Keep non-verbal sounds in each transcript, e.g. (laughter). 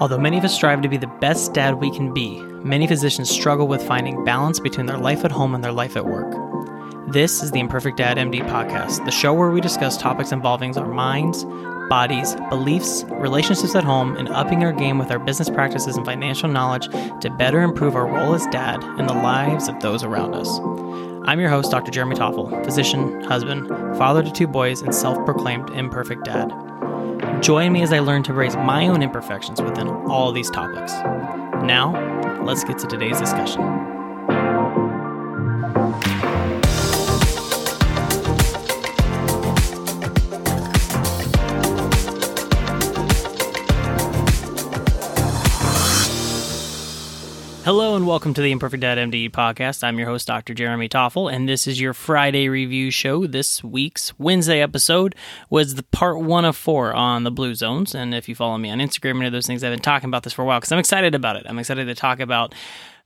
Although many of us strive to be the best dad we can be, many physicians struggle with finding balance between their life at home and their life at work. This is the Imperfect Dad MD podcast, the show where we discuss topics involving our minds, bodies, beliefs, relationships at home, and upping our game with our business practices and financial knowledge to better improve our role as dad and the lives of those around us. I'm your host, Dr. Jeremy Toffel, physician, husband, father to two boys, and self proclaimed imperfect dad. Join me as I learn to embrace my own imperfections within all these topics. Now, let's get to today's discussion. Hello and welcome to the Imperfect Dad MD podcast. I'm your host, Dr. Jeremy Toffel, and this is your Friday review show. This week's Wednesday episode was the part one of four on the Blue Zones. And if you follow me on Instagram and those things, I've been talking about this for a while because I'm excited about it. I'm excited to talk about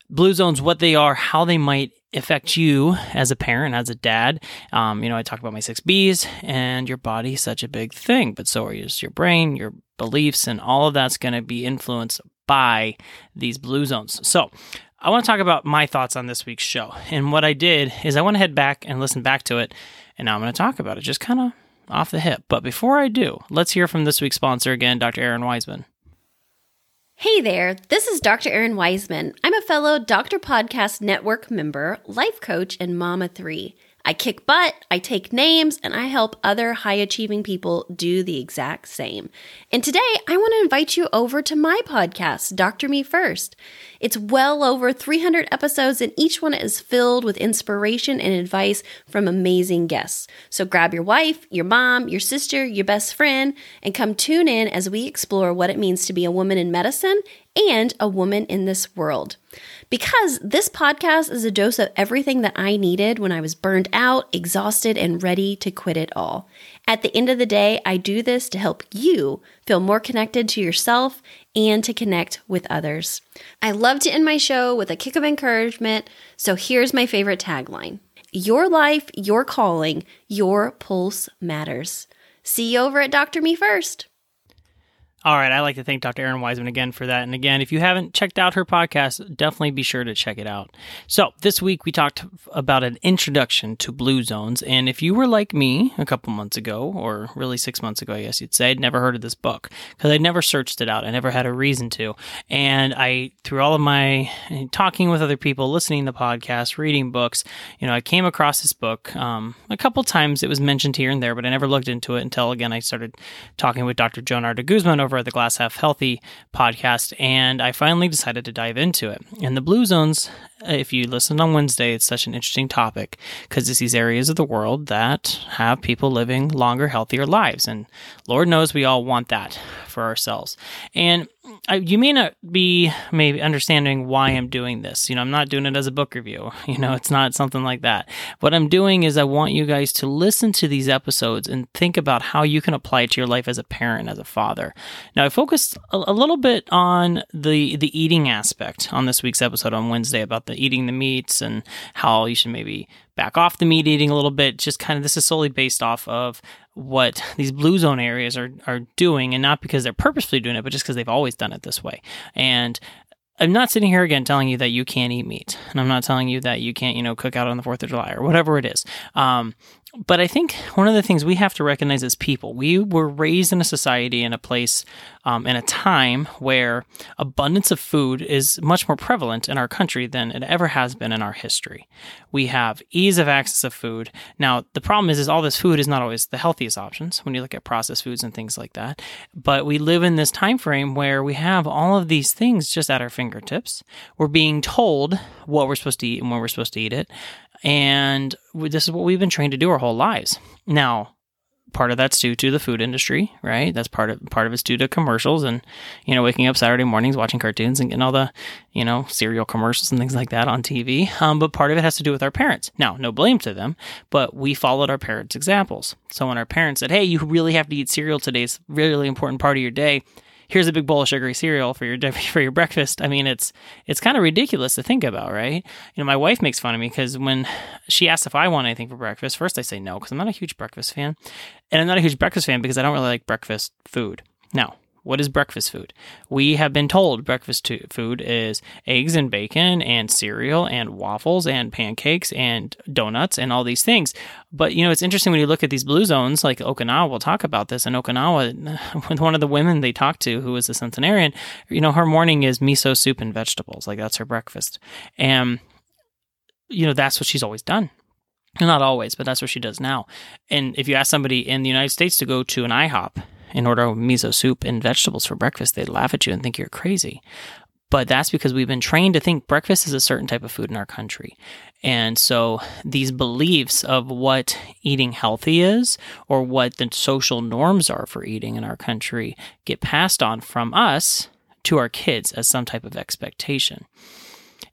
Blue Zones, what they are, how they might affect you as a parent, as a dad. Um, you know, I talk about my six B's and your body, such a big thing, but so is your brain, your beliefs, and all of that's going to be influenced by these blue zones. So, I want to talk about my thoughts on this week's show. And what I did is I went ahead back and listened back to it, and now I'm going to talk about it just kind of off the hip. But before I do, let's hear from this week's sponsor again, Dr. Errin Weismann. Hey there, this is Dr. Errin Weismann. I'm a fellow Doctor Podcast Network member, life coach, and mama three. I kick butt, I take names, and I help other high achieving people do the exact same. And today, I want to invite you over to my podcast, Dr. Me First. It's well over 300 episodes, and each one is filled with inspiration and advice from amazing guests. So grab your wife, your mom, your sister, your best friend, and come tune in as we explore what it means to be a woman in medicine and a woman in this world. Because this podcast is a dose of everything that I needed when I was burned out, exhausted, and ready to quit it all. At the end of the day, I do this to help you feel more connected to yourself and to connect with others. I love to end my show with a kick of encouragement, so here's my favorite tagline Your life, your calling, your pulse matters. See you over at Dr. Me First. All right, I'd like to thank Dr. Errin Weismann again for that. And again, if you haven't checked out her podcast, definitely be sure to check it out. So, this week we talked about an introduction to blue zones. And if you were like me a couple months ago, or really six months ago, I guess you'd say, I'd never heard of this book because I'd never searched it out. I never had a reason to. And I, through all of my talking with other people, listening to podcasts, reading books, you know, I came across this book um, a couple times. It was mentioned here and there, but I never looked into it until, again, I started talking with Dr. Joan Arda Guzman over over at the Glass Half Healthy podcast, and I finally decided to dive into it. And the blue zones, uh, if you listened on Wednesday, it's such an interesting topic because it's these areas of the world that have people living longer, healthier lives. And Lord knows we all want that for ourselves. And I, you may not be maybe understanding why I'm doing this. You know, I'm not doing it as a book review. (laughs) You know, it's not something like that. What I'm doing is I want you guys to listen to these episodes and think about how you can apply it to your life as a parent, as a father. Now, I focused a, a little bit on the the eating aspect on this week's episode on Wednesday about the eating the meats and how you should maybe back off the meat eating a little bit. Just kind of this is solely based off of what these blue zone areas are are doing, and not because they're purposefully doing it, but just because they've always done it this way. And I'm not sitting here again telling you that you can't eat meat, and I'm not telling you that you can't, you know, cook out on the Fourth of July or whatever it is. Um, but I think one of the things we have to recognize as people, we were raised in a society in a place, um, in a time where abundance of food is much more prevalent in our country than it ever has been in our history. We have ease of access of food. Now, the problem is, is all this food is not always the healthiest options when you look at processed foods and things like that. But we live in this time frame where we have all of these things just at our fingertips. We're being told what we're supposed to eat and when we're supposed to eat it. And this is what we've been trained to do our whole lives. Now, part of that's due to the food industry, right? That's part of part of it's due to commercials and you know waking up Saturday mornings watching cartoons and getting all the you know cereal commercials and things like that on TV. Um, but part of it has to do with our parents. Now, no blame to them, but we followed our parents' examples. So when our parents said, "Hey, you really have to eat cereal today; it's a really important part of your day," here's a big bowl of sugary cereal for your (laughs) for your breakfast. I mean, it's it's kind of ridiculous to think about, right? You know, my wife makes fun of me because when she asks if I want anything for breakfast, first I say no because I'm not a huge breakfast fan, and I'm not a huge breakfast fan because I don't really like breakfast food. Now, What is breakfast food? We have been told breakfast food is eggs and bacon and cereal and waffles and pancakes and donuts and all these things. But you know, it's interesting when you look at these blue zones, like Okinawa. We'll talk about this. In Okinawa, (laughs) with one of the women they talked to, who was a centenarian, you know, her morning is miso soup and vegetables. Like that's her breakfast, and you know that's what she's always done not always, but that's what she does now. And if you ask somebody in the United States to go to an IHOP and order miso soup and vegetables for breakfast, they'd laugh at you and think you're crazy. But that's because we've been trained to think breakfast is a certain type of food in our country. And so these beliefs of what eating healthy is or what the social norms are for eating in our country get passed on from us to our kids as some type of expectation.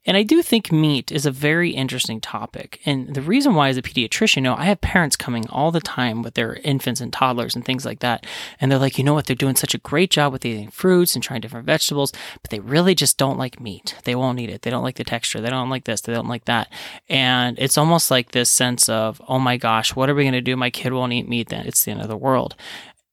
And I do think meat is a very interesting topic. And the reason why, as a pediatrician, you know, I have parents coming all the time with their infants and toddlers and things like that. And they're like, you know what? They're doing such a great job with eating fruits and trying different vegetables, but they really just don't like meat. They won't eat it. They don't like the texture. They don't like this. They don't like that. And it's almost like this sense of, oh my gosh, what are we going to do? My kid won't eat meat. Then it's the end of the world.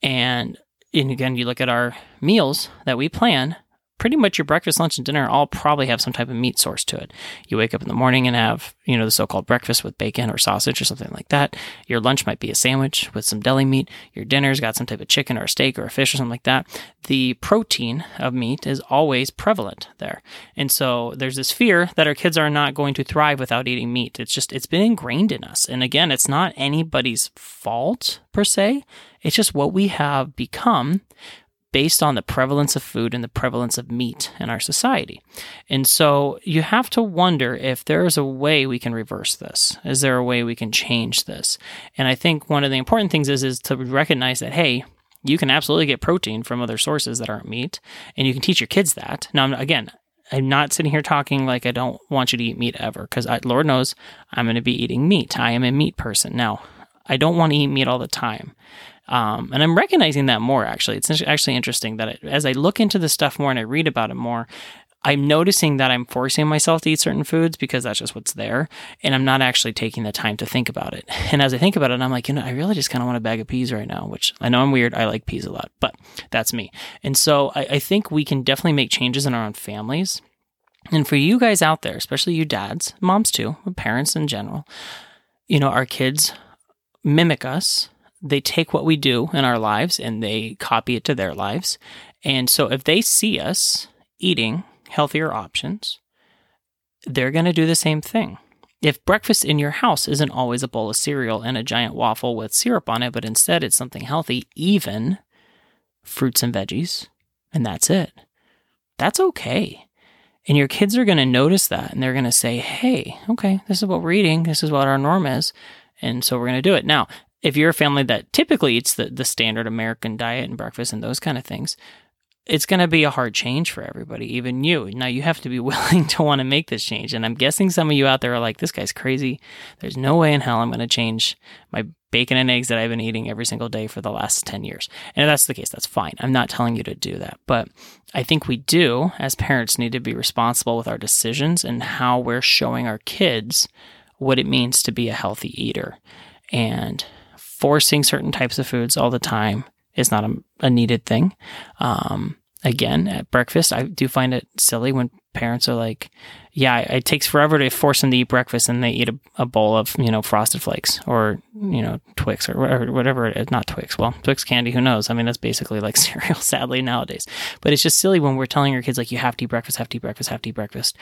And and again, you look at our meals that we plan, pretty much your breakfast, lunch, and dinner all probably have some type of meat source to it. You wake up in the morning and have, you know, the so called breakfast with bacon or sausage or something like that. Your lunch might be a sandwich with some deli meat. Your dinner's got some type of chicken or a steak or a fish or something like that. The protein of meat is always prevalent there. And so there's this fear that our kids are not going to thrive without eating meat. It's just, it's been ingrained in us. And again, it's not anybody's fault per se. It's just what we have become based on the prevalence of food and the prevalence of meat in our society. And so you have to wonder if there is a way we can reverse this. Is there a way we can change this? And I think one of the important things is is to recognize that hey, you can absolutely get protein from other sources that aren't meat, and you can teach your kids that. Now, again, I'm not sitting here talking like I don't want you to eat meat ever, because Lord knows I'm going to be eating meat. I am a meat person. Now, I don't want to eat meat all the time. Um, and I'm recognizing that more actually. It's actually interesting that it, as I look into this stuff more and I read about it more, I'm noticing that I'm forcing myself to eat certain foods because that's just what's there. And I'm not actually taking the time to think about it. (laughs) And as I think about it, I'm like, you know, I really just kind of want a bag of peas right now, which I know I'm weird. I like peas a lot, but that's me. And so I, I think we can definitely make changes in our own families. And for you guys out there, especially you dads, moms too, parents in general, you know, our kids mimic us they take what we do in our lives and they copy it to their lives. And so if they see us eating healthier options, they're going to do the same thing. If breakfast in your house isn't always a bowl of cereal and a giant waffle with syrup on it, but instead it's something healthy, even fruits and veggies, and that's it, that's okay. And your kids are going to notice that and they're going to say, hey, okay, this is what we're eating. This is what our norm is. And so we're going to do it. Now, if you're a family that typically eats the, the standard American diet and breakfast and those kind of things, it's going to be a hard change for everybody, even you. Now, you have to be (laughs) willing to want to make this change. And I'm guessing some of you out there are like, this guy's crazy. There's no way in hell I'm going to change my bacon and eggs that I've been eating every single day for the last 10 years. And if that's the case, that's fine. I'm not telling you to do that. But I think we do, as parents, need to be responsible with our decisions and how we're showing our kids what it means to be a healthy eater. And forcing certain types of foods all the time is not a, a needed thing. Um, again, at breakfast, I do find it silly when parents are like, yeah, it takes forever to force them to eat breakfast and they eat a, a bowl of, you know, frosted flakes or, you know, Twix or whatever, whatever it is. Not Twix. Well, Twix candy, who knows? I mean, that's basically like (laughs) cereal, sadly, nowadays. But it's just silly when we're telling our kids, like, you have to eat breakfast, have to eat breakfast, have to eat breakfast.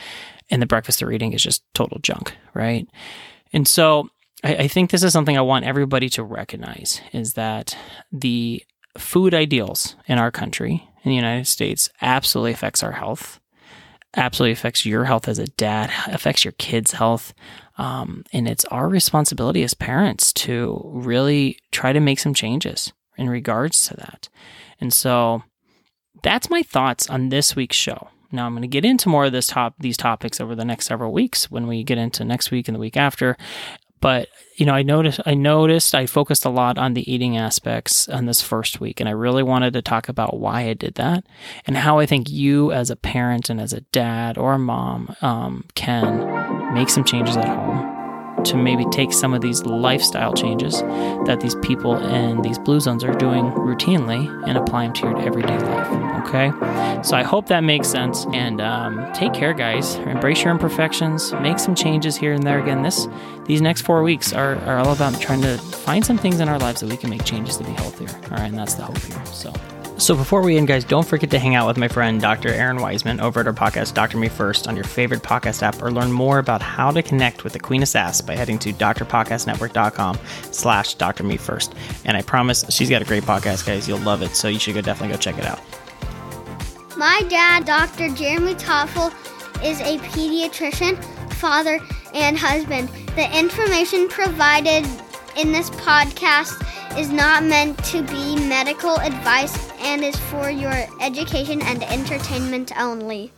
And the breakfast they're eating is just total junk, right? And so I, I think this is something I want everybody to recognize is that the food ideals in our country, in the United States, absolutely affects our health, absolutely affects your health as a dad, affects your kids' health. Um, and it's our responsibility as parents to really try to make some changes in regards to that. And so that's my thoughts on this week's show. Now I'm going to get into more of this top these topics over the next several weeks when we get into next week and the week after. But you know, I noticed I noticed I focused a lot on the eating aspects on this first week, and I really wanted to talk about why I did that and how I think you, as a parent and as a dad or a mom, um, can make some changes at home to maybe take some of these lifestyle changes that these people in these blue zones are doing routinely and apply them to your everyday life. Okay, so I hope that makes sense. And um, take care, guys. Embrace your imperfections. Make some changes here and there. Again, this these next four weeks are, are all about trying to find some things in our lives that we can make changes to be healthier. All right, and that's the hope here. So. So before we end, guys, don't forget to hang out with my friend Dr. Errin Weismann over at our podcast, Dr. Me First, on your favorite podcast app, or learn more about how to connect with the Queen of Sass by heading to drpodcastnetwork.com slash Dr. Me First. And I promise she's got a great podcast, guys. You'll love it. So you should go definitely go check it out. My dad, Dr. Jeremy Toffel, is a pediatrician, father, and husband. The information provided in this podcast is not meant to be medical advice and is for your education and entertainment only.